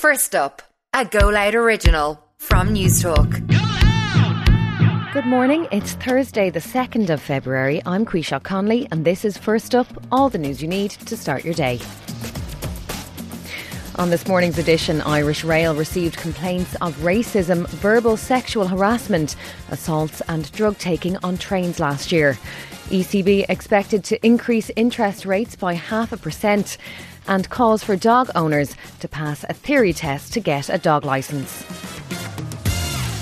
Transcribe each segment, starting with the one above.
First up, a Go Loud original from Newstalk. Good morning. It's Thursday, the 2nd of February. I'm Quisha Conley, and this is First Up, all the news you need to start your day. On this morning's edition, Irish Rail received complaints of racism, verbal sexual harassment, assaults, and drug taking on trains last year. ECB expected to increase interest rates by half a percent and calls for dog owners to pass a theory test to get a dog licence.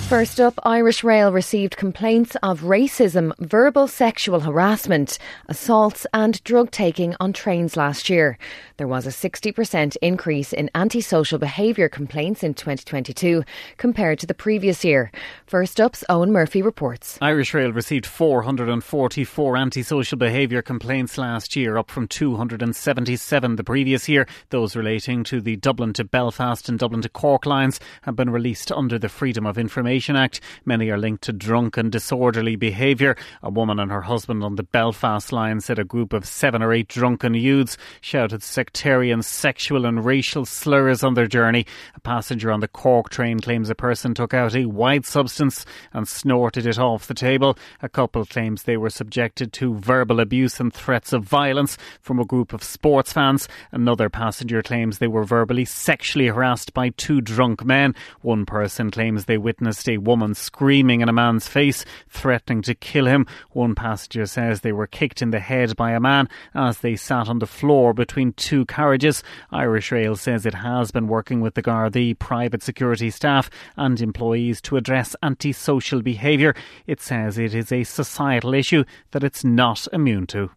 First up, Irish Rail received complaints of racism, verbal sexual harassment, assaults, and drug taking on trains last year. There was a 60% increase in antisocial behaviour complaints in 2022 compared to the previous year. First up's Owen Murphy reports. Irish Rail received 444 antisocial behaviour complaints last year, up from 277 the previous year. Those relating to the Dublin to Belfast and Dublin to Cork lines have been released under the Freedom of Information Information Act. Many are linked to drunk and disorderly behaviour. A woman and her husband on the Belfast line said a group of seven or eight drunken youths shouted sectarian, sexual, and racial slurs on their journey. A passenger on the Cork train claims a person took out a white substance and snorted it off the table. A couple claims they were subjected to verbal abuse and threats of violence from a group of sports fans. Another passenger claims they were verbally sexually harassed by two drunk men. One person claims they witnessed a woman screaming in a man's face, threatening to kill him. One passenger says they were kicked in the head by a man as they sat on the floor between two carriages. Irish Rail says it has been working with the Gardaí, private security staff, and employees to address antisocial behaviour. It says it is a societal issue that it's not immune to.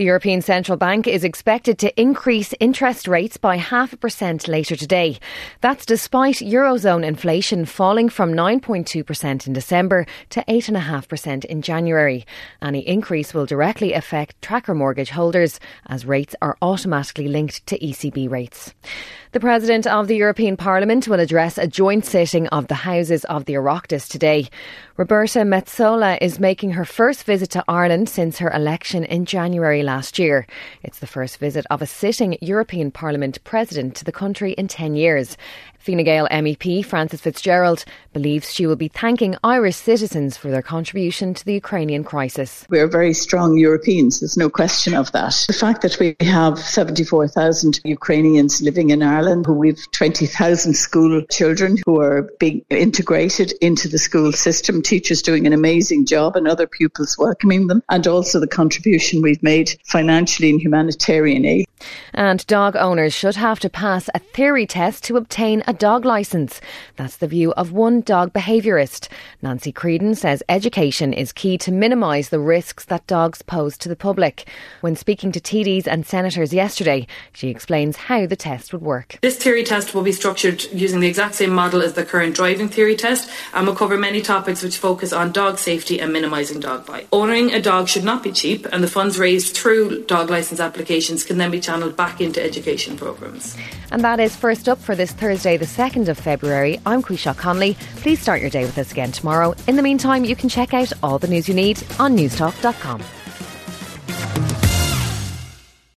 The European Central Bank is expected to increase interest rates by half a percent later today. That's despite Eurozone inflation falling from 9.2% in December to 8.5% in January. Any increase will directly affect tracker mortgage holders as rates are automatically linked to ECB rates. The President of the European Parliament will address a joint sitting of the Houses of the Oireachtas today. Roberta Metsola is making her first visit to Ireland since her election in January last year. It's the first visit of a sitting European Parliament President to the country in 10 years. Fine Gael MEP Frances Fitzgerald believes she will be thanking Irish citizens for their contribution to the Ukrainian crisis. We are very strong Europeans, there's no question of that. The fact that we have 74,000 Ukrainians living in Ireland, who we've 20,000 school children who are being integrated into the school system, teachers doing an amazing job and other pupils welcoming them, and also the contribution we've made financially in humanitarian aid. And dog owners should have to pass a theory test to obtain a dog licence. That's the view of one dog behaviourist. Nancy Creedon says education is key to minimise the risks that dogs pose to the public. When speaking to TDs and senators yesterday, she explains how the test would work. This theory test will be structured using the exact same model as the current driving theory test and will cover many topics which focus on dog safety and minimising dog bite. Owning a dog should not be cheap, and the funds raised through dog licence applications can then be channeled back into education programmes. And that is first up for this Thursday, the 2nd of February. I'm Quisha Conley. Please start your day with us again tomorrow. In the meantime, you can check out all the news you need on newstalk.com.